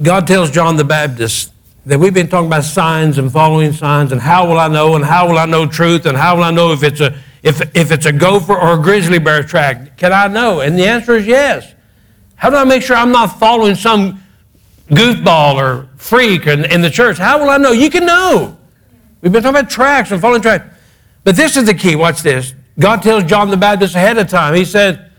God tells John the Baptist that we've been talking about signs and following signs and how will I know and how will I know truth and how will I know if it's a if, if it's a gopher or a grizzly bear track. Can I know? And the answer is yes. How do I make sure I'm not following some goofball or freak in, in the church? How will I know? You can know. We've been talking about tracks and following tracks. But this is the key. Watch this. God tells John the Baptist ahead of time. He said,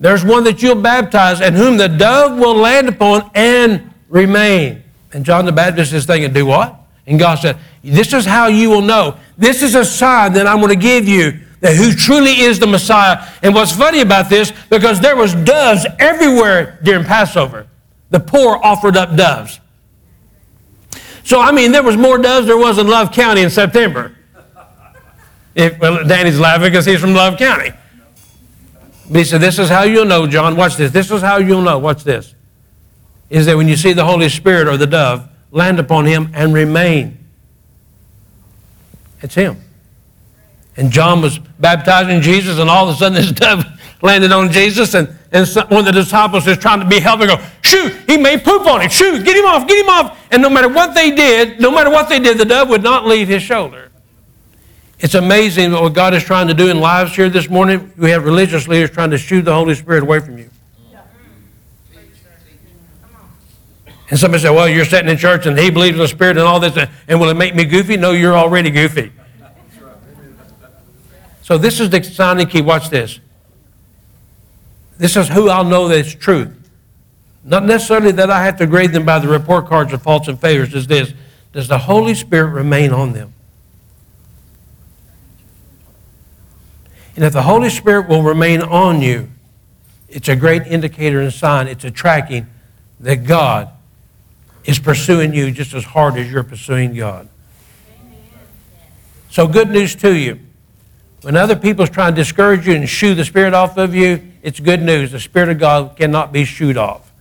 There's one that you'll baptize, and whom the dove will land upon and remain. And John the Baptist is thinking, Do what? And God said, This is how you will know. This is a sign that I'm going to give you that who truly is the Messiah. And what's funny about this, because there was doves everywhere during Passover. The poor offered up doves. So, I mean, there was more doves there was in Love County in September. If, well, Danny's laughing because he's from Love County. But he said, This is how you'll know, John. Watch this. This is how you'll know. Watch this. Is that when you see the Holy Spirit or the dove land upon him and remain, it's him. And John was baptizing Jesus, and all of a sudden this dove landed on Jesus, and, and one of the disciples is trying to be helping, go, shoot, he made poop on him, shoot, get him off, get him off. And no matter what they did, no matter what they did, the dove would not leave his shoulder. It's amazing what God is trying to do in lives here this morning. We have religious leaders trying to shoo the Holy Spirit away from you. And somebody said, well, you're sitting in church and he believes in the Spirit and all this, and will it make me goofy? No, you're already goofy. So this is the signing key. Watch this. This is who I'll know that it's truth. Not necessarily that I have to grade them by the report cards of faults and failures. Is this: Does the Holy Spirit remain on them? And if the Holy Spirit will remain on you, it's a great indicator and sign. It's a tracking that God is pursuing you just as hard as you're pursuing God. So, good news to you. When other people's trying to discourage you and shoo the Spirit off of you, it's good news. The Spirit of God cannot be shooed off.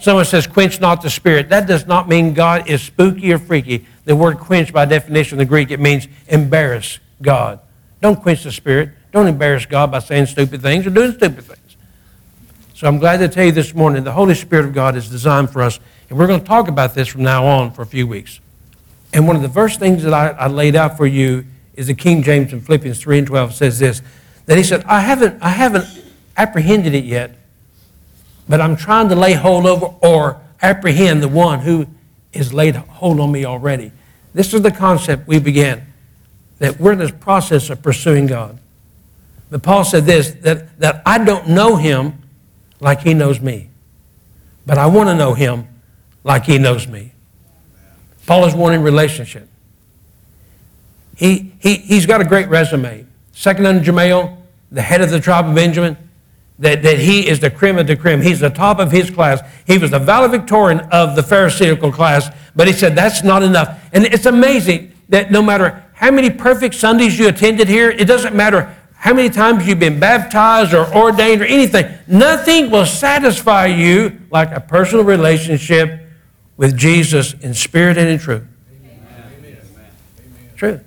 Someone says, quench not the Spirit. That does not mean God is spooky or freaky. The word quench, by definition in the Greek, it means embarrass God. Don't quench the Spirit. Don't embarrass God by saying stupid things or doing stupid things. So I'm glad to tell you this morning the Holy Spirit of God is designed for us, and we're going to talk about this from now on for a few weeks. And one of the first things that I, I laid out for you is the King James in Philippians 3 and 12 says this that he said, I haven't, I haven't apprehended it yet, but I'm trying to lay hold over or apprehend the one who is laid hold on me already. This is the concept we began, that we're in this process of pursuing God. But Paul said this that, that I don't know him like he knows me, but I want to know him like he knows me. Paul is wanting relationship. He, he, he's got a great resume. Second under Gamaliel, the head of the tribe of Benjamin, that, that he is the creme of the creme. He's the top of his class. He was the valedictorian of the Pharisaical class, but he said that's not enough. And it's amazing that no matter how many perfect Sundays you attended here, it doesn't matter how many times you've been baptized or ordained or anything, nothing will satisfy you like a personal relationship with Jesus in spirit and in truth. Amen. True.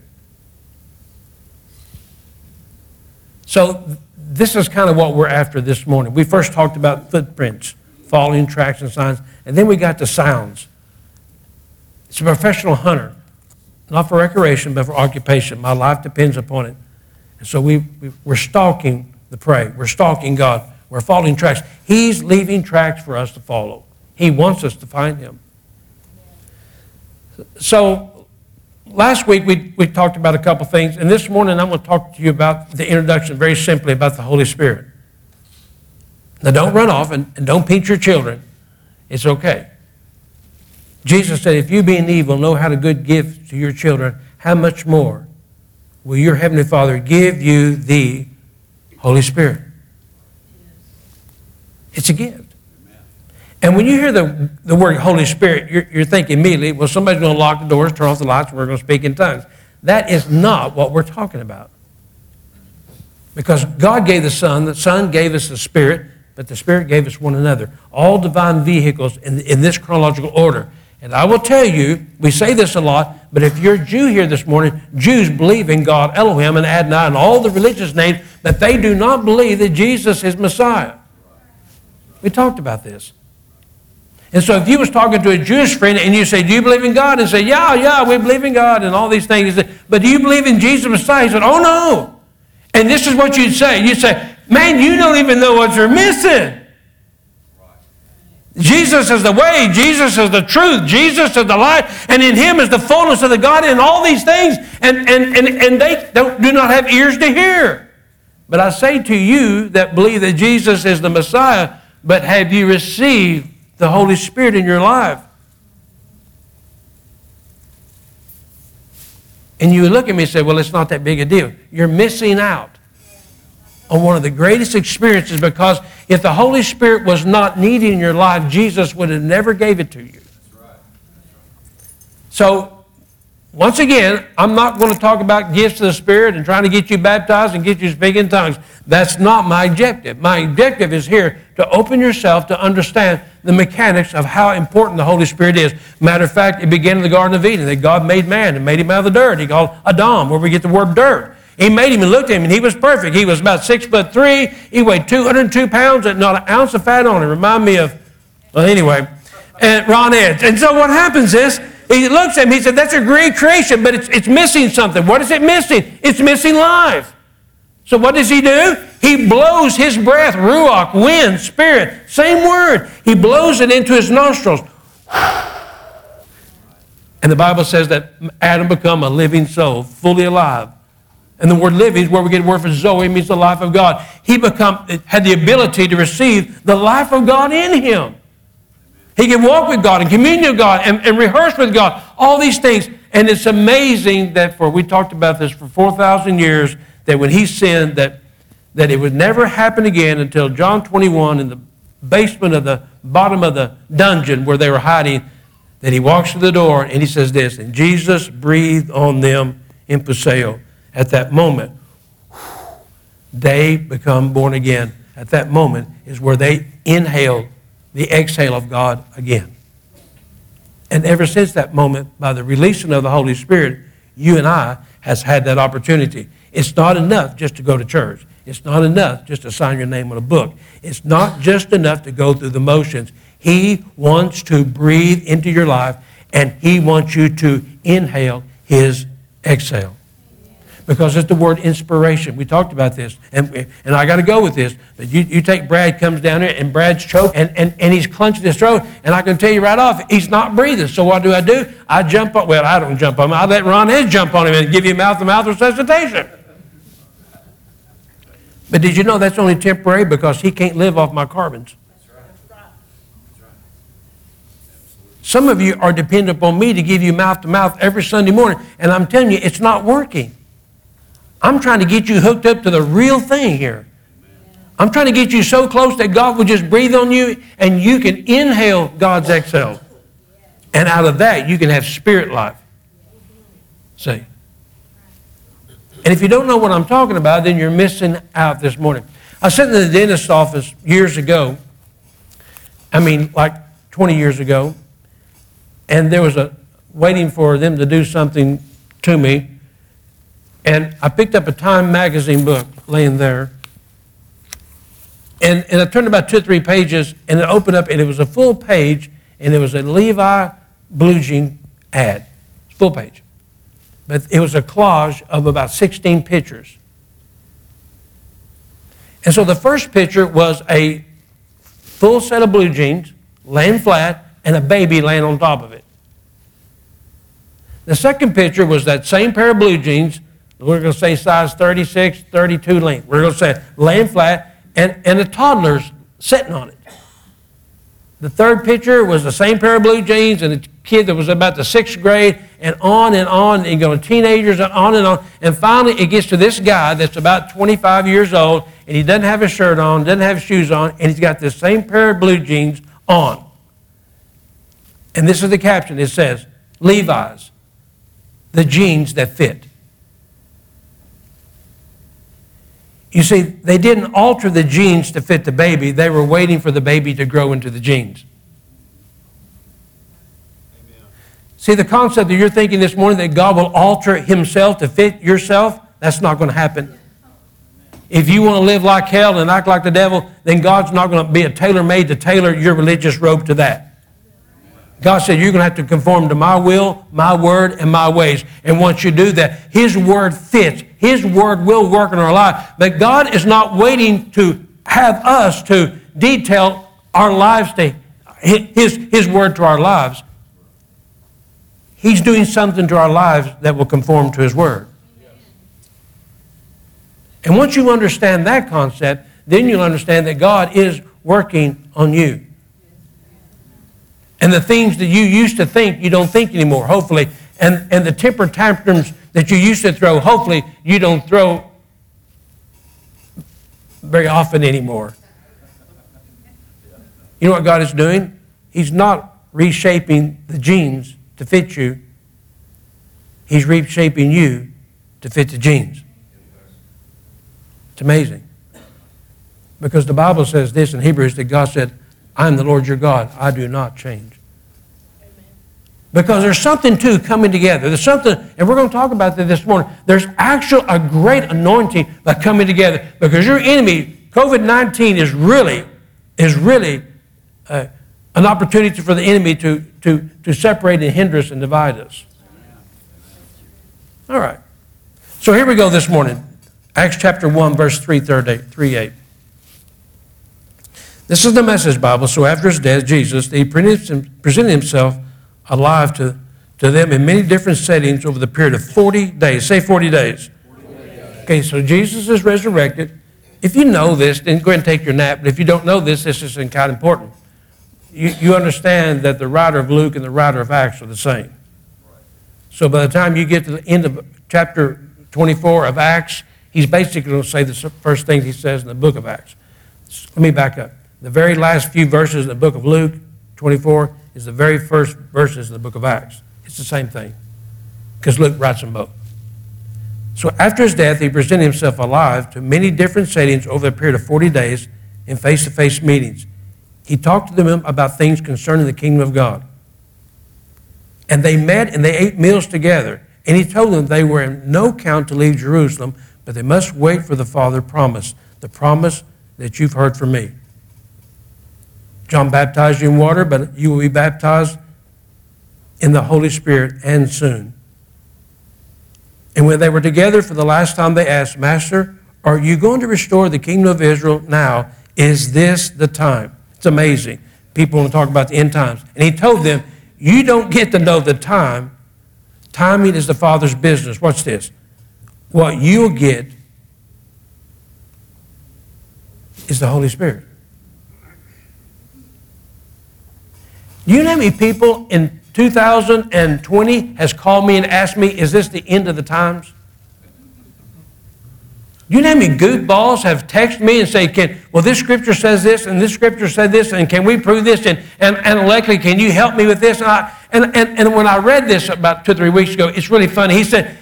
So this is kind of what we're after this morning. We first talked about footprints, following tracks and signs, and then we got to sounds. It's a professional hunter, not for recreation, but for occupation. My life depends upon it. And so we, we, we're stalking the prey. We're stalking God. We're following tracks. He's leaving tracks for us to follow. He wants us to find him. So last week we, we talked about a couple things, and this morning I'm going to talk to you about the introduction very simply about the Holy Spirit. Now, don't run off and, and don't paint your children. It's okay. Jesus said, If you being evil know how to good give to your children, how much more will your Heavenly Father give you the Holy Spirit? It's a gift. And when you hear the, the word Holy Spirit, you're, you're thinking immediately, well, somebody's going to lock the doors, turn off the lights, we're going to speak in tongues. That is not what we're talking about. Because God gave the Son, the Son gave us the Spirit, but the Spirit gave us one another. All divine vehicles in, in this chronological order. And I will tell you, we say this a lot, but if you're a Jew here this morning, Jews believe in God, Elohim, and Adonai, and all the religious names, but they do not believe that Jesus is Messiah. We talked about this. And so if you was talking to a Jewish friend and you say, do you believe in God? And say, yeah, yeah, we believe in God and all these things. But do you believe in Jesus Messiah? He said, oh no. And this is what you'd say. You'd say, man, you don't even know what you're missing. Jesus is the way, Jesus is the truth, Jesus is the light, and in him is the fullness of the God and all these things. And, and, and, and they don't, do not have ears to hear. But I say to you that believe that Jesus is the Messiah, but have you received the Holy Spirit in your life? And you look at me and say, well, it's not that big a deal. You're missing out on one of the greatest experiences because if the Holy Spirit was not needed in your life, Jesus would have never gave it to you. So, once again, I'm not going to talk about gifts of the Spirit and trying to get you baptized and get you speaking in tongues. That's not my objective. My objective is here to open yourself to understand the mechanics of how important the Holy Spirit is. Matter of fact, it began in the Garden of Eden that God made man and made him out of the dirt. He called Adam, where we get the word dirt. He made him and looked at him, and he was perfect. He was about six foot three. He weighed 202 pounds and not an ounce of fat on him. Remind me of, well, anyway, and Ron Edge. And so what happens is, he looks at him, he said, That's a great creation, but it's, it's missing something. What is it missing? It's missing life. So what does he do? He blows his breath, ruach, wind, spirit, same word. He blows it into his nostrils. And the Bible says that Adam become a living soul, fully alive. And the word living is where we get the word for Zoe, means the life of God. He become, had the ability to receive the life of God in him. He can walk with God and communion with God and, and rehearse with God, all these things. And it's amazing that for, we talked about this for 4,000 years, that when he sinned, that, that it would never happen again until John 21 in the basement of the bottom of the dungeon where they were hiding, that he walks to the door and he says this, and Jesus breathed on them emphusao at that moment, they become born again. At that moment is where they inhale the exhale of God again. And ever since that moment, by the releasing of the Holy Spirit, you and I has had that opportunity. It's not enough just to go to church. It's not enough just to sign your name on a book. It's not just enough to go through the motions. He wants to breathe into your life, and He wants you to inhale His exhale because it's the word inspiration. We talked about this, and, and I got to go with this. But you, you take Brad comes down here, and Brad's choked, and, and, and he's clenching his throat, and I can tell you right off, he's not breathing. So what do I do? I jump up. Well, I don't jump on him. I let Ron Edge jump on him and give you mouth-to-mouth resuscitation. But did you know that's only temporary because he can't live off my carbons? Some of you are dependent upon me to give you mouth to mouth every Sunday morning, and I'm telling you, it's not working. I'm trying to get you hooked up to the real thing here. I'm trying to get you so close that God will just breathe on you and you can inhale God's exhale. And out of that, you can have spirit life. See? And if you don't know what I'm talking about, then you're missing out this morning. I sitting in the dentist's office years ago. I mean, like 20 years ago. And there was a waiting for them to do something to me. And I picked up a Time magazine book laying there. And, and I turned about two or three pages, and it opened up, and it was a full page, and it was a Levi Blue Jean ad. Full page. But it was a collage of about 16 pictures. And so the first picture was a full set of blue jeans, laying flat, and a baby laying on top of it. The second picture was that same pair of blue jeans, we're going to say size 36, 32 length. We're going to say laying flat, and, and the toddler's sitting on it. The third picture was the same pair of blue jeans and a kid that was about the sixth grade, and on and on, and going teenagers and on and on. And finally, it gets to this guy that's about 25 years old, and he doesn't have a shirt on, doesn't have shoes on, and he's got this same pair of blue jeans on. And this is the caption it says, Levi's, the jeans that fit. You see, they didn't alter the jeans to fit the baby, they were waiting for the baby to grow into the jeans. See, the concept that you're thinking this morning that God will alter Himself to fit yourself, that's not going to happen. If you want to live like hell and act like the devil, then God's not going to be a tailor made to tailor your religious robe to that. God said, You're going to have to conform to my will, my word, and my ways. And once you do that, His word fits. His word will work in our life. But God is not waiting to have us to detail our lives to His, his word to our lives. He's doing something to our lives that will conform to His word. And once you understand that concept, then you'll understand that God is working on you. And the things that you used to think, you don't think anymore, hopefully. And, and the temper tantrums that you used to throw, hopefully, you don't throw very often anymore. You know what God is doing? He's not reshaping the jeans to fit you, He's reshaping you to fit the jeans. It's amazing. Because the Bible says this in Hebrews that God said, I am the Lord your God. I do not change. Because there's something too coming together. There's something, and we're going to talk about that this morning. There's actual a great anointing by coming together because your enemy, COVID-19, is really, is really uh, an opportunity for the enemy to, to, to separate and hinder us and divide us. All right. So here we go this morning. Acts chapter 1, verse 3, 3 8. This is the message Bible. So after his death, Jesus, he presented himself alive to, to them in many different settings over the period of 40 days. Say 40 days. 40 days. Okay, so Jesus is resurrected. If you know this, then go ahead and take your nap. But if you don't know this, this is kind of important. You, you understand that the writer of Luke and the writer of Acts are the same. So by the time you get to the end of chapter 24 of Acts, he's basically going to say the first things he says in the book of Acts. Let me back up. The very last few verses in the book of Luke 24 is the very first verses in the book of Acts. It's the same thing because Luke writes them both. So after his death, he presented himself alive to many different settings over a period of 40 days in face to face meetings. He talked to them about things concerning the kingdom of God. And they met and they ate meals together. And he told them they were in no count to leave Jerusalem, but they must wait for the Father promise, the promise that you've heard from me. John baptized you in water, but you will be baptized in the Holy Spirit and soon. And when they were together for the last time, they asked, Master, are you going to restore the kingdom of Israel now? Is this the time? It's amazing. People want to talk about the end times. And he told them, You don't get to know the time. Timing is the Father's business. Watch this. What you'll get is the Holy Spirit. You know how many people in 2020 has called me and asked me, is this the end of the times? You know how many goofballs have texted me and say, can, well, this scripture says this, and this scripture said this, and can we prove this? And, and, and Alexi, can you help me with this? And, I, and, and, and when I read this about two or three weeks ago, it's really funny. He said,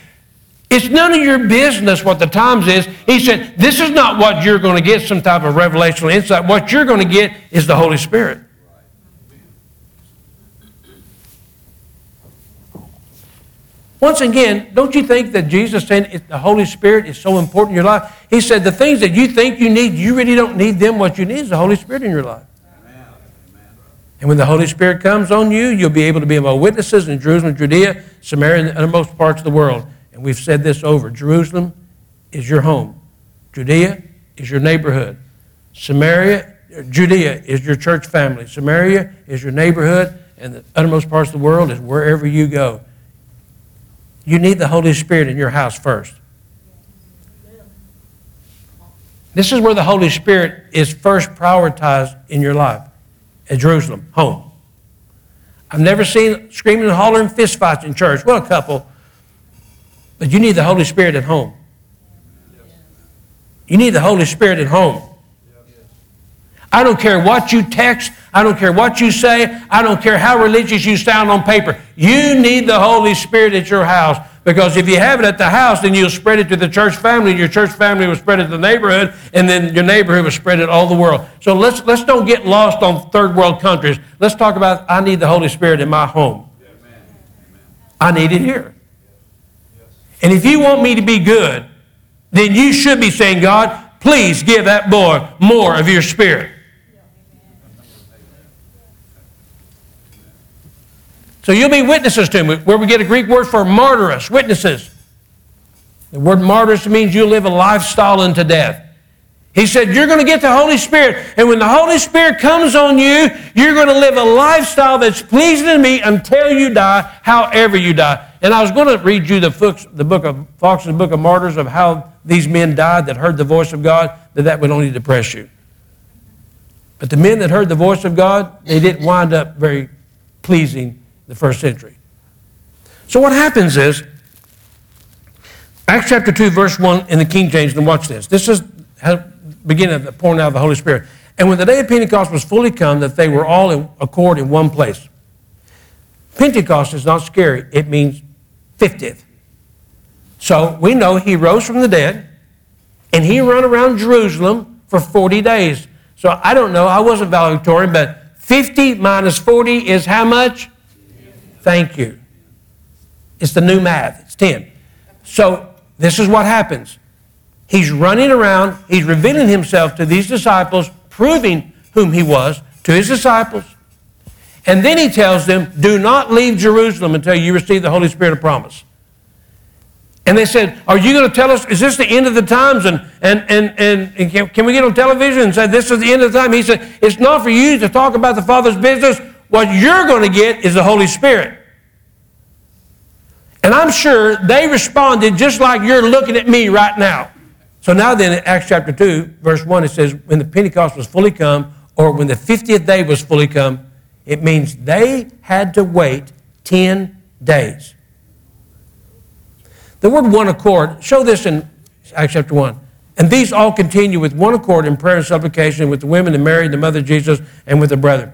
it's none of your business what the times is. He said, this is not what you're going to get, some type of revelational insight. What you're going to get is the Holy Spirit. Once again, don't you think that Jesus said the Holy Spirit is so important in your life? He said the things that you think you need, you really don't need them. What you need is the Holy Spirit in your life. Amen. And when the Holy Spirit comes on you, you'll be able to be my witnesses in Jerusalem, Judea, Samaria, and the uttermost parts of the world. And we've said this over. Jerusalem is your home. Judea is your neighborhood. Samaria, Judea is your church family. Samaria is your neighborhood. And the uttermost parts of the world is wherever you go. You need the Holy Spirit in your house first. This is where the Holy Spirit is first prioritized in your life at Jerusalem, home. I've never seen screaming and hollering fistfights in church. Well, a couple. But you need the Holy Spirit at home. You need the Holy Spirit at home. I don't care what you text. I don't care what you say. I don't care how religious you sound on paper. You need the Holy Spirit at your house because if you have it at the house, then you'll spread it to the church family, your church family will spread it to the neighborhood, and then your neighborhood will spread it all the world. So let's, let's don't get lost on third world countries. Let's talk about I need the Holy Spirit in my home. I need it here. And if you want me to be good, then you should be saying, God, please give that boy more of your spirit. So you'll be witnesses to me, where we get a Greek word for martyrus, witnesses. The word martyrus means you live a lifestyle unto death. He said, You're going to get the Holy Spirit. And when the Holy Spirit comes on you, you're going to live a lifestyle that's pleasing to me until you die, however you die. And I was going to read you the, books, the book of Fox's Book of Martyrs of how these men died that heard the voice of God, that that would only depress you. But the men that heard the voice of God, they didn't wind up very pleasing the first century. So what happens is, Acts chapter 2, verse 1 in the King James, and watch this. This is beginning of the pouring out of the Holy Spirit. And when the day of Pentecost was fully come, that they were all in accord in one place. Pentecost is not scary, it means 50th. So we know he rose from the dead and he ran around Jerusalem for 40 days. So I don't know, I wasn't valedictorian, but 50 minus 40 is how much? Thank you. It's the new math, it's 10. So this is what happens. He's running around, he's revealing himself to these disciples, proving whom he was to his disciples. And then he tells them, Do not leave Jerusalem until you receive the Holy Spirit of promise. And they said, Are you going to tell us, is this the end of the times? And, and, and, and, and can, can we get on television and say, This is the end of the time? He said, It's not for you to talk about the Father's business. What you're going to get is the Holy Spirit. And I'm sure they responded just like you're looking at me right now. So now then, in Acts chapter 2, verse 1, it says, when the Pentecost was fully come, or when the 50th day was fully come, it means they had to wait 10 days. The word one accord, show this in Acts chapter 1. And these all continue with one accord in prayer and supplication with the women and Mary, the mother of Jesus, and with the brethren.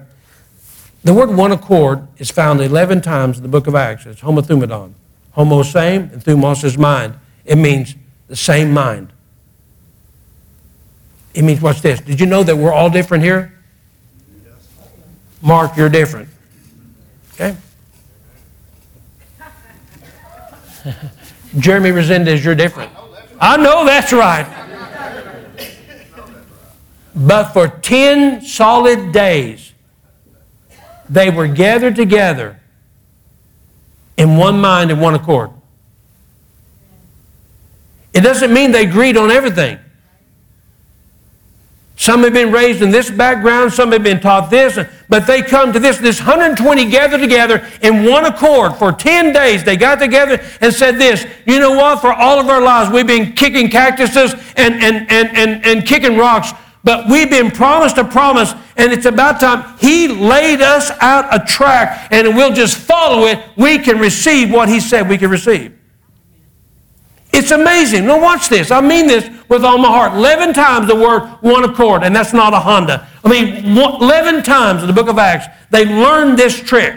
The word one accord is found 11 times in the book of Acts. It's homothumadon. Homo same, and thumos is mind. It means the same mind. It means, what's this. Did you know that we're all different here? Mark, you're different. Okay? Jeremy Resendez, you're different. I know that's right. But for 10 solid days, they were gathered together in one mind and one accord. It doesn't mean they agreed on everything. Some have been raised in this background, some have been taught this, but they come to this. This 120 gathered together in one accord for 10 days. They got together and said this You know what? For all of our lives, we've been kicking cactuses and, and, and, and, and kicking rocks, but we've been promised a promise, and it's about time He laid us out a track, and we'll just follow it. We can receive what He said we can receive. It's amazing. Now, watch this. I mean this with all my heart. 11 times the word one accord, and that's not a Honda. I mean, 11 times in the book of Acts, they learned this trick.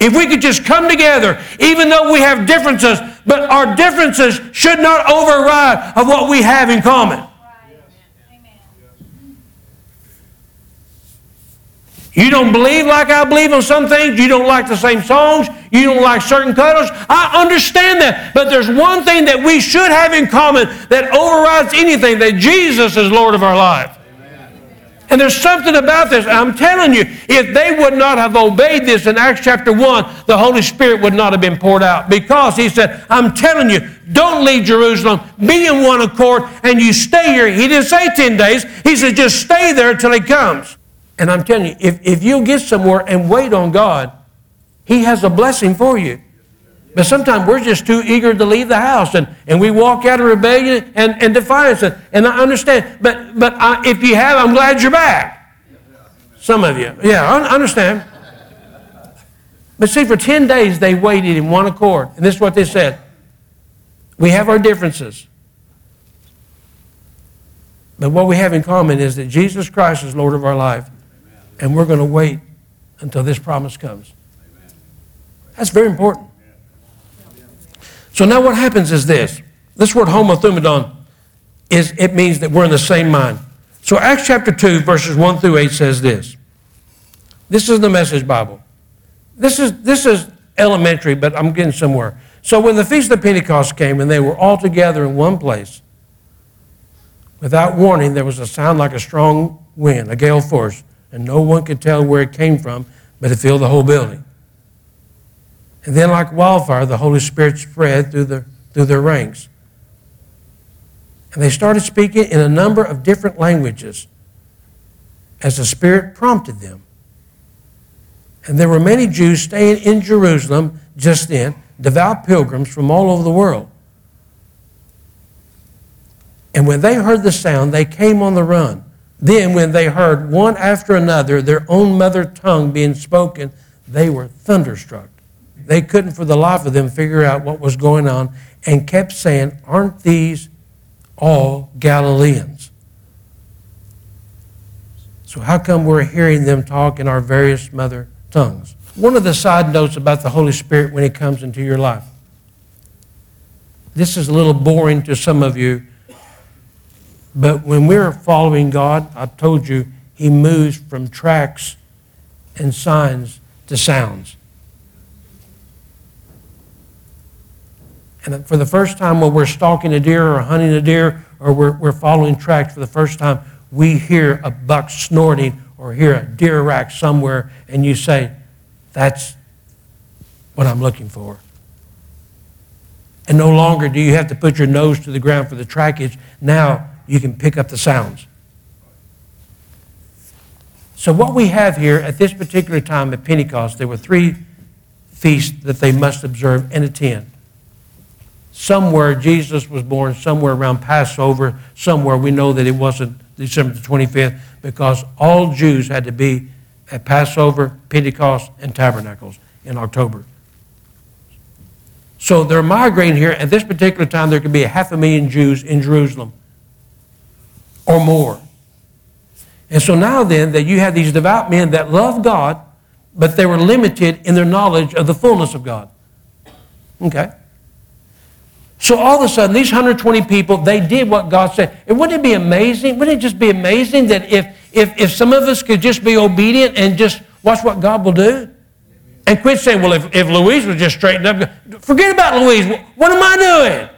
If we could just come together, even though we have differences, but our differences should not override of what we have in common. You don't believe like I believe on some things. You don't like the same songs. You don't like certain colors. I understand that. But there's one thing that we should have in common that overrides anything that Jesus is Lord of our life. And there's something about this. I'm telling you, if they would not have obeyed this in Acts chapter 1, the Holy Spirit would not have been poured out. Because he said, I'm telling you, don't leave Jerusalem, be in one accord, and you stay here. He didn't say 10 days, he said, just stay there until he comes. And I'm telling you, if, if you get somewhere and wait on God, He has a blessing for you. But sometimes we're just too eager to leave the house and, and we walk out of rebellion and, and defiance. And I understand. But, but I, if you have, I'm glad you're back. Some of you. Yeah, I understand. But see, for 10 days they waited in one accord. And this is what they said We have our differences. But what we have in common is that Jesus Christ is Lord of our life and we're going to wait until this promise comes. That's very important. So now what happens is this. This word homothumadon is it means that we're in the same mind. So Acts chapter 2 verses 1 through 8 says this. This is the message Bible. This is this is elementary, but I'm getting somewhere. So when the feast of Pentecost came and they were all together in one place, without warning there was a sound like a strong wind, a gale force, and no one could tell where it came from, but it filled the whole building. And then, like wildfire, the Holy Spirit spread through, the, through their ranks. And they started speaking in a number of different languages as the Spirit prompted them. And there were many Jews staying in Jerusalem just then, devout pilgrims from all over the world. And when they heard the sound, they came on the run. Then, when they heard one after another their own mother tongue being spoken, they were thunderstruck. They couldn't for the life of them figure out what was going on and kept saying, Aren't these all Galileans? So, how come we're hearing them talk in our various mother tongues? One of the side notes about the Holy Spirit when He comes into your life. This is a little boring to some of you, but when we're following God, I've told you, He moves from tracks and signs to sounds. And for the first time, when we're stalking a deer or hunting a deer or we're, we're following tracks for the first time, we hear a buck snorting or hear a deer rack somewhere, and you say, That's what I'm looking for. And no longer do you have to put your nose to the ground for the trackage. Now you can pick up the sounds. So, what we have here at this particular time at Pentecost, there were three feasts that they must observe and attend somewhere Jesus was born, somewhere around Passover, somewhere. We know that it wasn't December the 25th because all Jews had to be at Passover, Pentecost, and Tabernacles in October. So they're migrating here. At this particular time, there could be a half a million Jews in Jerusalem or more. And so now then, that you have these devout men that love God, but they were limited in their knowledge of the fullness of God. Okay? So all of a sudden, these 120 people, they did what God said. And wouldn't it be amazing? Wouldn't it just be amazing that if, if, if some of us could just be obedient and just watch what God will do? And quit saying, well, if, if Louise was just straightened up, forget about Louise. What am I doing?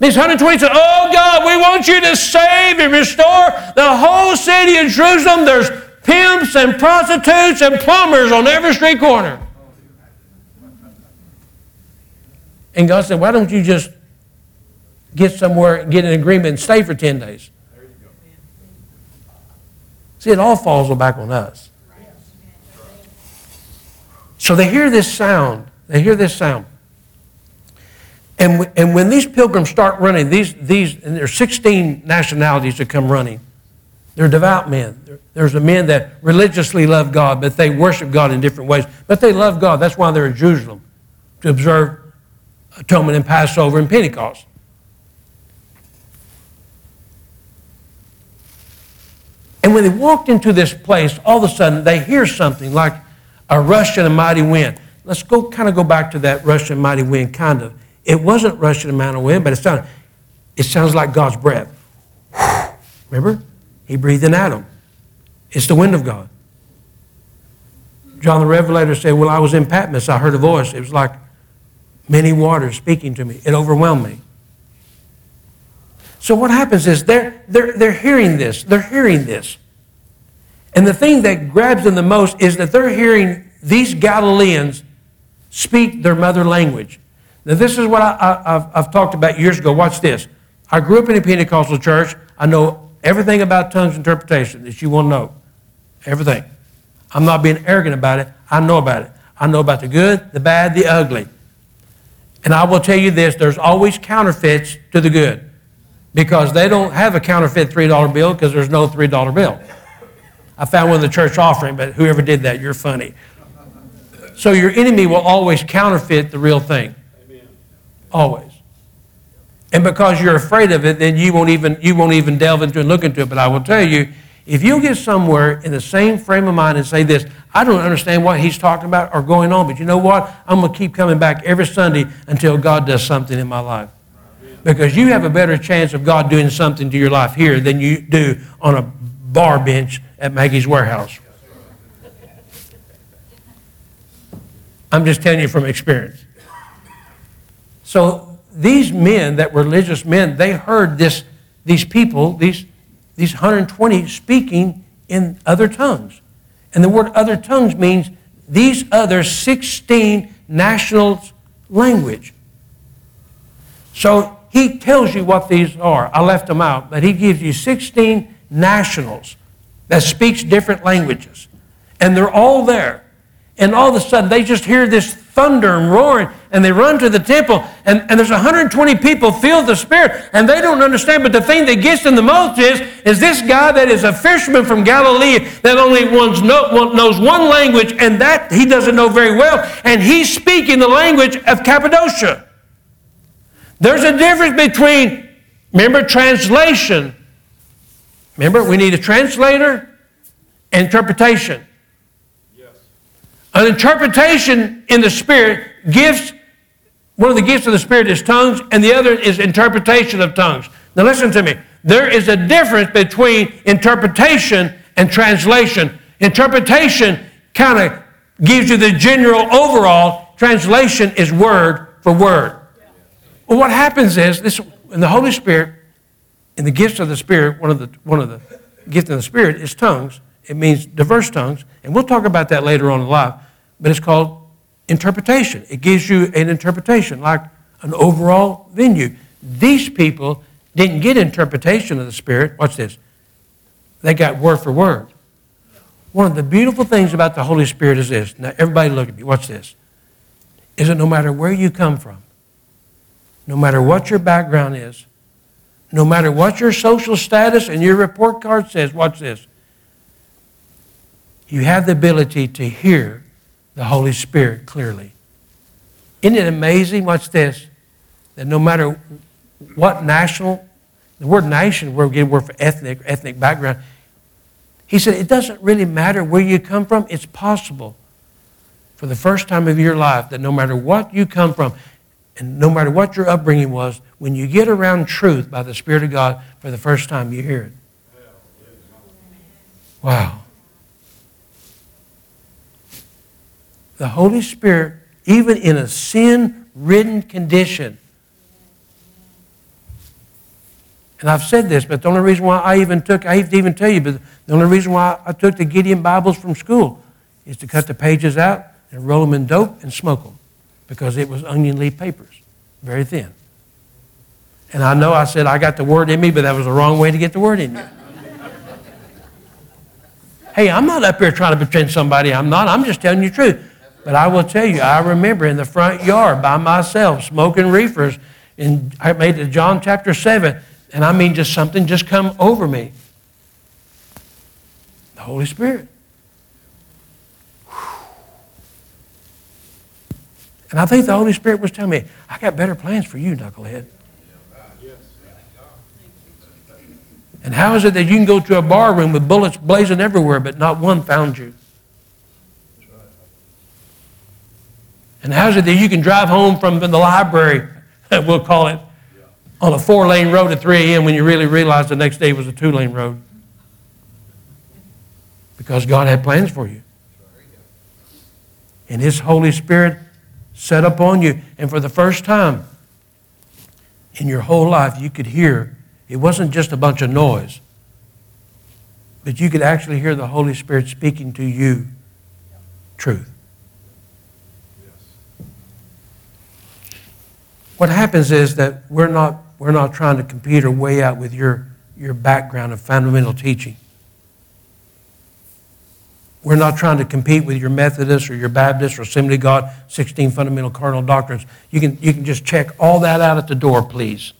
These 120 said, Oh God, we want you to save and restore the whole city of Jerusalem. There's pimps and prostitutes and plumbers on every street corner. And God said, Why don't you just get somewhere, get an agreement, and stay for 10 days? See, it all falls back on us. So they hear this sound. They hear this sound. And, and when these pilgrims start running, these, these, and there's 16 nationalities that come running. They're devout men. There's the men that religiously love God, but they worship God in different ways. But they love God. That's why they're in Jerusalem to observe Atonement and Passover and Pentecost. And when they walked into this place, all of a sudden they hear something like a rush and a mighty wind. Let's go kind of go back to that rush and mighty wind, kind of. It wasn't rushing and a mighty wind, but it sounded, it sounds like God's breath. Remember? He breathed in Adam. It's the wind of God. John the Revelator said, Well, I was in Patmos, I heard a voice. It was like many waters speaking to me. It overwhelmed me. So what happens is they're, they're, they're hearing this. They're hearing this. And the thing that grabs them the most is that they're hearing these Galileans speak their mother language. Now, this is what I, have talked about years ago. Watch this. I grew up in a Pentecostal church. I know everything about tongues interpretation that you will know. Everything. I'm not being arrogant about it. I know about it. I know about the good, the bad, the ugly. And I will tell you this there's always counterfeits to the good because they don't have a counterfeit $3 bill because there's no $3 bill. I found one in the church offering, but whoever did that, you're funny. So your enemy will always counterfeit the real thing. Always. And because you're afraid of it, then you won't even you won't even delve into and look into it. But I will tell you, if you get somewhere in the same frame of mind and say this, I don't understand what he's talking about or going on, but you know what? I'm to keep coming back every Sunday until God does something in my life. Because you have a better chance of God doing something to your life here than you do on a bar bench at Maggie's warehouse. I'm just telling you from experience. So these men that were religious men, they heard this, these people, these, these 120 speaking in other tongues. And the word other tongues means these other 16 national language. So he tells you what these are. I left them out, but he gives you 16 nationals that speaks different languages. And they're all there. And all of a sudden, they just hear this thunder and roaring, and they run to the temple, and, and there's 120 people filled with the Spirit, and they don't understand. But the thing that gets them the most is, is this guy that is a fisherman from Galilee that only know, knows one language, and that he doesn't know very well, and he's speaking the language of Cappadocia. There's a difference between, remember, translation. Remember, we need a translator, interpretation. An interpretation in the Spirit gives, one of the gifts of the Spirit is tongues, and the other is interpretation of tongues. Now, listen to me. There is a difference between interpretation and translation. Interpretation kind of gives you the general overall, translation is word for word. Well, what happens is this in the Holy Spirit, in the gifts of the Spirit, one of the one of the gifts of the Spirit is tongues. It means diverse tongues, and we'll talk about that later on in life. But it's called interpretation. It gives you an interpretation, like an overall venue. These people didn't get interpretation of the Spirit. Watch this. They got word for word. One of the beautiful things about the Holy Spirit is this. Now, everybody look at me. Watch this. Is it no matter where you come from, no matter what your background is, no matter what your social status and your report card says, watch this. You have the ability to hear the Holy Spirit clearly. Isn't it amazing? Watch this. That no matter what national, the word nation, we're getting word for ethnic, ethnic background. He said, it doesn't really matter where you come from. It's possible for the first time of your life that no matter what you come from, and no matter what your upbringing was, when you get around truth by the Spirit of God for the first time, you hear it. Wow. The Holy Spirit, even in a sin ridden condition, and I've said this, but the only reason why I even took, I hate to even tell you, but the only reason why I took the Gideon Bibles from school is to cut the pages out and roll them in dope and smoke them because it was onion leaf papers, very thin. And I know I said I got the word in me, but that was the wrong way to get the word in you. hey, I'm not up here trying to pretend somebody I'm not. I'm just telling you the truth. But I will tell you, I remember in the front yard by myself smoking reefers. And I made it to John chapter 7. And I mean, just something just come over me. The Holy Spirit. And I think the Holy Spirit was telling me, I got better plans for you, knucklehead. And how is it that you can go to a bar room with bullets blazing everywhere, but not one found you? And how is it that you can drive home from the library, we'll call it, on a four lane road at 3 a.m. when you really realize the next day was a two lane road? Because God had plans for you. And His Holy Spirit set upon you. And for the first time in your whole life, you could hear it wasn't just a bunch of noise, but you could actually hear the Holy Spirit speaking to you truth. What happens is that we're not, we're not trying to compete or weigh out with your, your background of fundamental teaching. We're not trying to compete with your Methodist or your Baptist or Assembly of God 16 fundamental cardinal doctrines. You can, you can just check all that out at the door, please.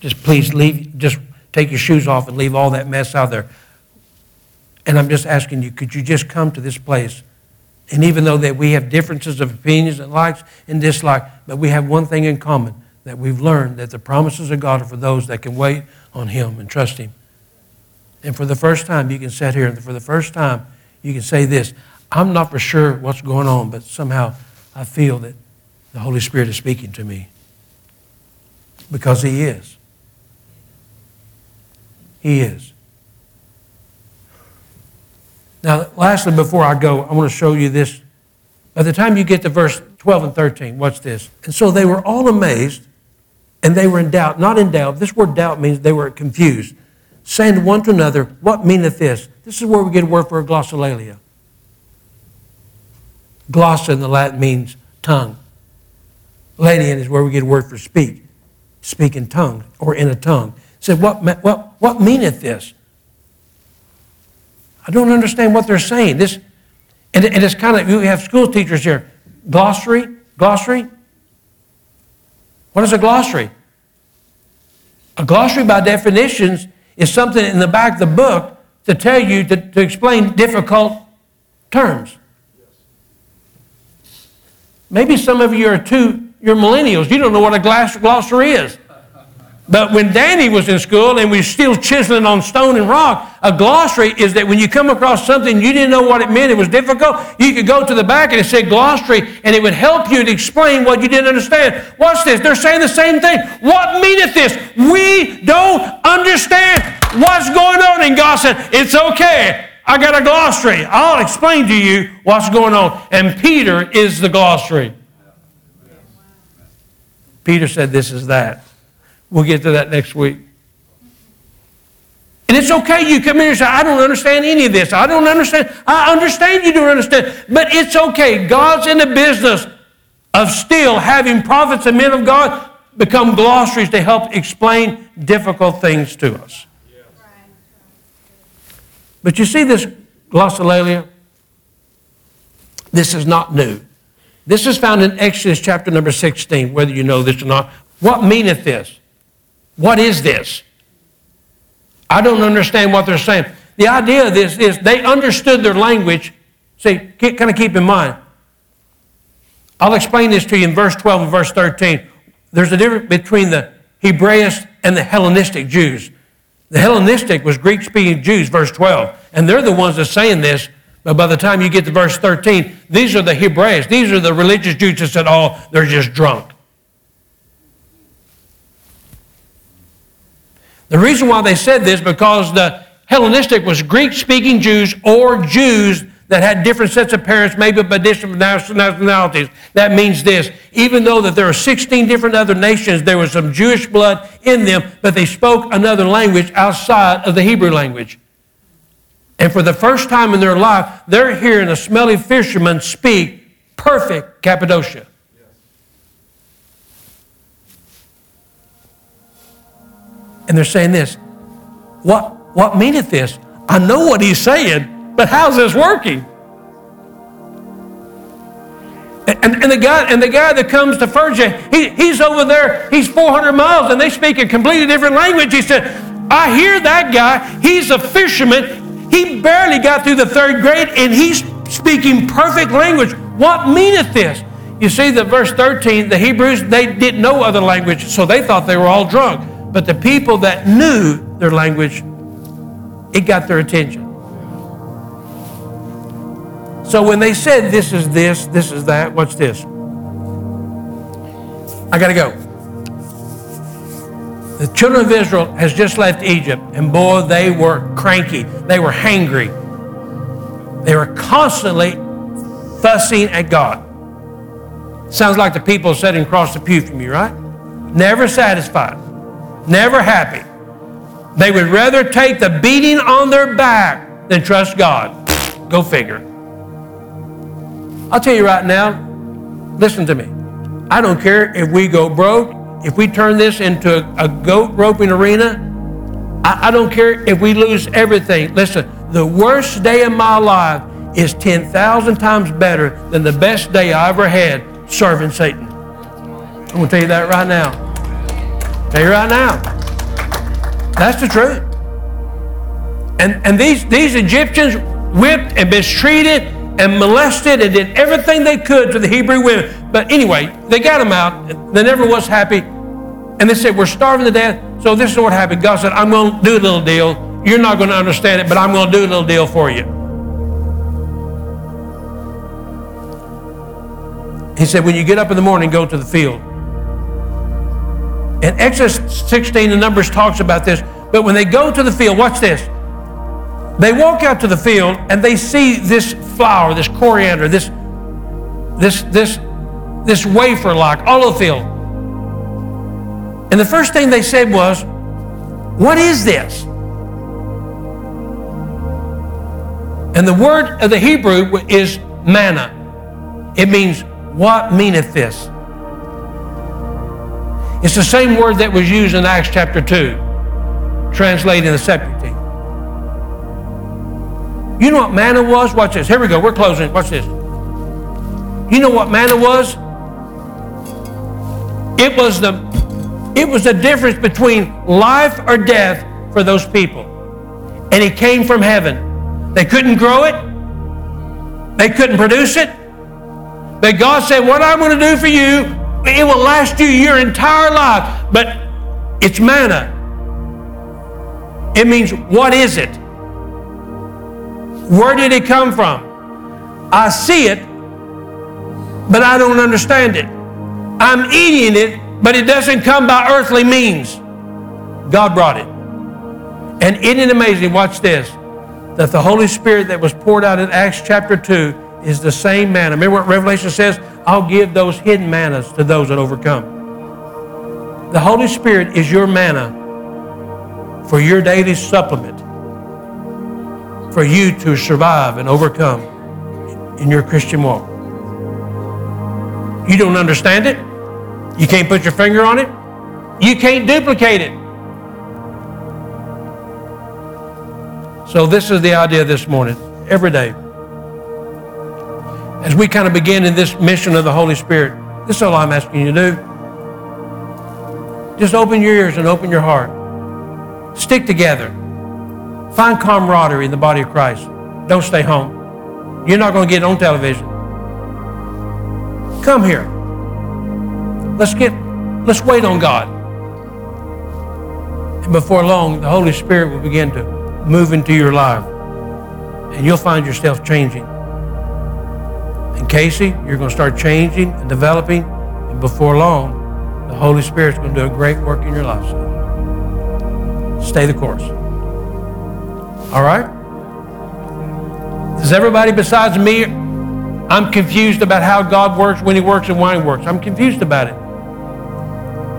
Just please leave, just take your shoes off and leave all that mess out there. And I'm just asking you, could you just come to this place? And even though that we have differences of opinions and likes and dislikes, but we have one thing in common that we've learned that the promises of God are for those that can wait on Him and trust Him. And for the first time, you can sit here and for the first time, you can say this I'm not for sure what's going on, but somehow I feel that the Holy Spirit is speaking to me. Because He is. He is. Now, lastly, before I go, I want to show you this. By the time you get to verse 12 and 13, watch this. And so they were all amazed and they were in doubt. Not in doubt. This word doubt means they were confused saying one to another, What meaneth this? This is where we get a word for glossolalia. Glossa in the Latin means tongue. Ladian is where we get a word for speak, speak in tongue or in a tongue. Said, what, what, what meaneth this? I don't understand what they're saying. This, and, and it's kind of, you have school teachers here. Glossary, glossary. What is a glossary? A glossary, by definitions, is something in the back of the book to tell you to, to explain difficult terms. Maybe some of you are too, you're millennials. You don't know what a glossary is. But when Danny was in school and we were still chiseling on stone and rock, a glossary is that when you come across something you didn't know what it meant, it was difficult, you could go to the back and it said glossary and it would help you to explain what you didn't understand. Watch this. They're saying the same thing. What meaneth this? We don't understand what's going on. And God said, It's okay. I got a glossary. I'll explain to you what's going on. And Peter is the glossary. Peter said, This is that. We'll get to that next week. And it's okay you come in and say, I don't understand any of this. I don't understand. I understand you don't understand. But it's okay. God's in the business of still having prophets and men of God become glossaries to help explain difficult things to us. But you see this glossolalia? This is not new. This is found in Exodus chapter number 16, whether you know this or not. What meaneth this? What is this? I don't understand what they're saying. The idea of this is they understood their language. See, kind of keep in mind. I'll explain this to you in verse 12 and verse 13. There's a difference between the Hebraists and the Hellenistic Jews. The Hellenistic was Greek speaking Jews, verse 12. And they're the ones that are saying this. But by the time you get to verse 13, these are the Hebraists. These are the religious Jews that said, oh, they're just drunk. The reason why they said this because the Hellenistic was Greek speaking Jews or Jews that had different sets of parents, maybe by different nationalities. That means this. Even though that there are 16 different other nations, there was some Jewish blood in them, but they spoke another language outside of the Hebrew language. And for the first time in their life, they're hearing a smelly fisherman speak perfect Cappadocia. And they're saying this What, what meaneth this? I know what he's saying, but how's this working? And, and, the guy and the guy that comes to Phrygia, he, he's over there, he's 400 miles, and they speak a completely different language. He said, I hear that guy, he's a fisherman. He barely got through the third grade, and he's speaking perfect language. What meaneth this? You see, the verse 13, the Hebrews, they didn't know other language, so they thought they were all drunk. But the people that knew their language, it got their attention. So when they said, This is this, this is that, what's this? I got to go. The children of Israel has just left Egypt, and boy, they were cranky. They were hangry. They were constantly fussing at God. Sounds like the people sitting across the pew from you, right? Never satisfied never happy. They would rather take the beating on their back than trust God. Go figure. I'll tell you right now, listen to me. I don't care if we go broke, if we turn this into a, goat roping arena. I, I don't care if we lose everything. Listen, the worst day of my life is 10,000 times better than the best day I ever had serving Satan. I'm going to tell you that right now. Tell you right now. That's the truth. And, and these, these Egyptians whipped and mistreated and molested and did everything they could to the Hebrew women. But anyway, they got them out. They never was happy. And they said, We're starving to death. So this is what happened. God said, I'm going to do a little deal. You're not going to understand it, but I'm going to do a little deal for you. He said, When you get up in the morning, go to the field. And Exodus 16, the Numbers talks about this. But when they go to the field, watch this. They walk out to the field and they see this flower, this coriander, this, this, this, this wafer like all over the field. And the first thing they said was, What is this? And the word of the Hebrew is manna. It means, what meaneth this? It's the same word that was used in Acts chapter 2, translated in the Septuagint. You know what manna was? Watch this. Here we go. We're closing. Watch this. You know what manna was? It was the it was the difference between life or death for those people. And it came from heaven. They couldn't grow it. They couldn't produce it. But God said, What I'm going to do for you, it will last you your entire life. But it's manna. It means, what is it? Where did it come from? I see it, but I don't understand it. I'm eating it, but it doesn't come by earthly means. God brought it. And isn't it amazing? Watch this. That the Holy Spirit that was poured out in Acts chapter 2 is the same manna. Remember what Revelation says? I'll give those hidden mannas to those that overcome. The Holy Spirit is your manna for your daily supplement for you to survive and overcome in your Christian walk. You don't understand it. You can't put your finger on it. You can't duplicate it. So, this is the idea this morning, every day. As we kind of begin in this mission of the Holy Spirit, this is all I'm asking you to do. Just open your ears and open your heart. Stick together. Find camaraderie in the body of Christ. Don't stay home. You're not going to get on television. Come here. Let's get let's wait on God. And before long, the Holy Spirit will begin to move into your life. And you'll find yourself changing. And Casey, you're going to start changing and developing. And before long, the Holy Spirit's going to do a great work in your life. Stay the course. All right? Does everybody besides me, I'm confused about how God works, when He works, and why He works. I'm confused about it.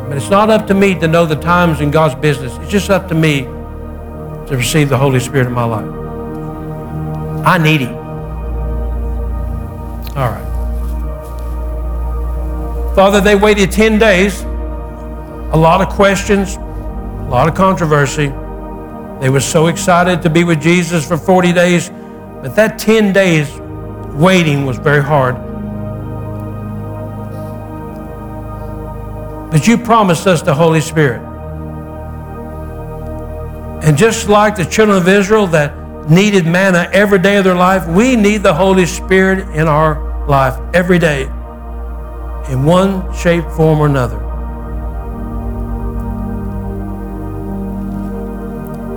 But it's not up to me to know the times in God's business. It's just up to me to receive the Holy Spirit in my life. I need Him. All right. Father, they waited 10 days, a lot of questions, a lot of controversy. They were so excited to be with Jesus for 40 days, but that 10 days waiting was very hard. But you promised us the Holy Spirit. And just like the children of Israel that needed manna every day of their life, we need the Holy Spirit in our life every day in one shape, form, or another.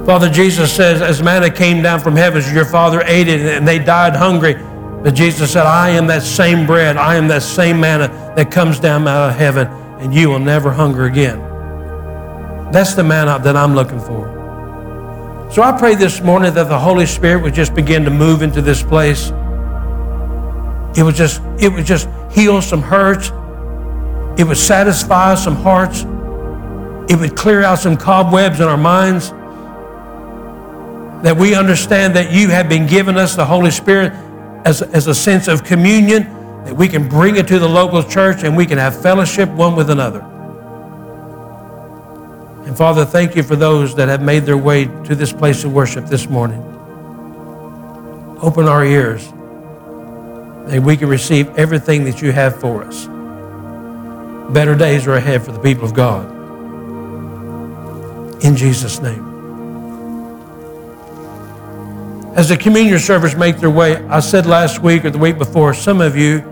Father Jesus says, as manna came down from heaven, your father ate it and they died hungry. But Jesus said, I am that same bread. I am that same manna that comes down out of heaven, and you will never hunger again. That's the manna that I'm looking for. So I pray this morning that the Holy Spirit would just begin to move into this place. It would just, it would just heal some hurts. It would satisfy some hearts. It would clear out some cobwebs in our minds that we understand that you have been given us the Holy Spirit as, as a sense of communion, that we can bring it to the local church and we can have fellowship one with another. And Father, thank you for those that have made their way to this place of worship this morning. Open our ears that we can receive everything that you have for us. Better days are ahead for the people of God. In Jesus' name. As the communion servers make their way, I said last week or the week before, some of you,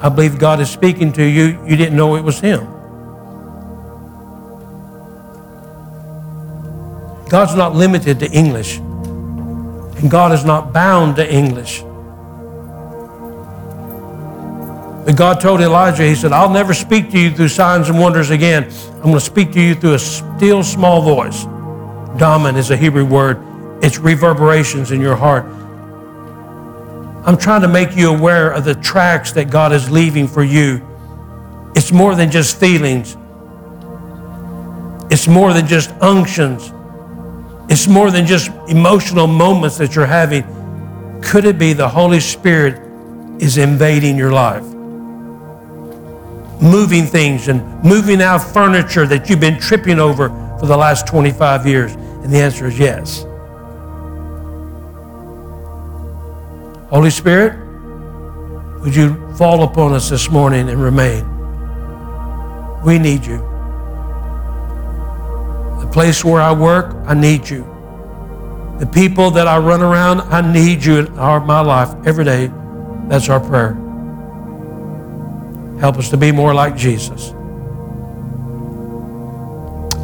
I believe God is speaking to you. You didn't know it was Him. God's not limited to English, and God is not bound to English. But God told Elijah, He said, I'll never speak to you through signs and wonders again. I'm going to speak to you through a still small voice. Daman is a Hebrew word its reverberations in your heart. I'm trying to make you aware of the tracks that God is leaving for you. It's more than just feelings. It's more than just unctions. It's more than just emotional moments that you're having. Could it be the Holy Spirit is invading your life. Moving things and moving out furniture that you've been tripping over for the last 25 years? And the answer is yes. Holy Spirit, would you fall upon us this morning and remain? We need you. The place where I work, I need you. The people that I run around, I need you in my life every day. That's our prayer. Help us to be more like Jesus.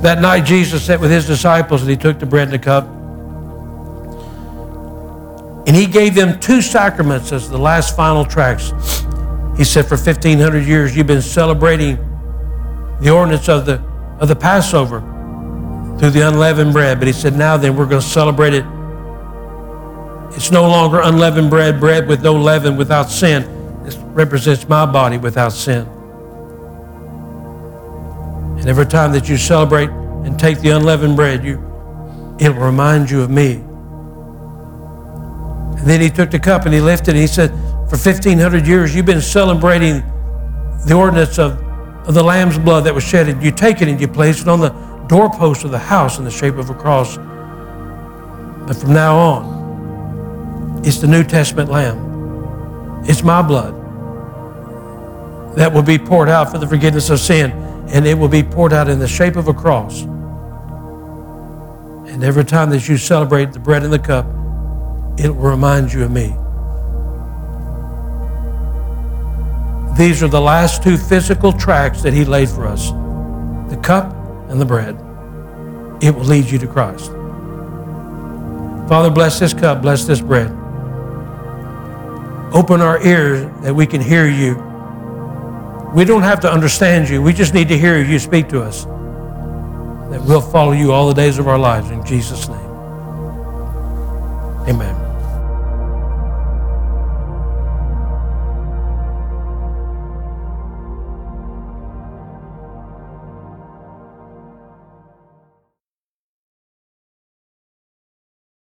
That night, Jesus sat with his disciples and he took the bread and the cup. And he gave them two sacraments as the last final tracks. He said, For 1,500 years, you've been celebrating the ordinance of the, of the Passover through the unleavened bread. But he said, now then, we're going to celebrate it. It's no longer unleavened bread, bread with no leaven, without sin. Represents my body without sin. And every time that you celebrate and take the unleavened bread, you, it'll remind you of me. And then he took the cup and he lifted it. And he said, For 1,500 years, you've been celebrating the ordinance of, of the lamb's blood that was shed. And you take it and you place it on the doorpost of the house in the shape of a cross. But from now on, it's the New Testament lamb. It's my blood that will be poured out for the forgiveness of sin, and it will be poured out in the shape of a cross. And every time that you celebrate the bread and the cup, it will remind you of me. These are the last two physical tracks that he laid for us the cup and the bread. It will lead you to Christ. Father, bless this cup, bless this bread. Open our ears that we can hear you. We don't have to understand you. We just need to hear you speak to us. That we'll follow you all the days of our lives in Jesus' name. Amen.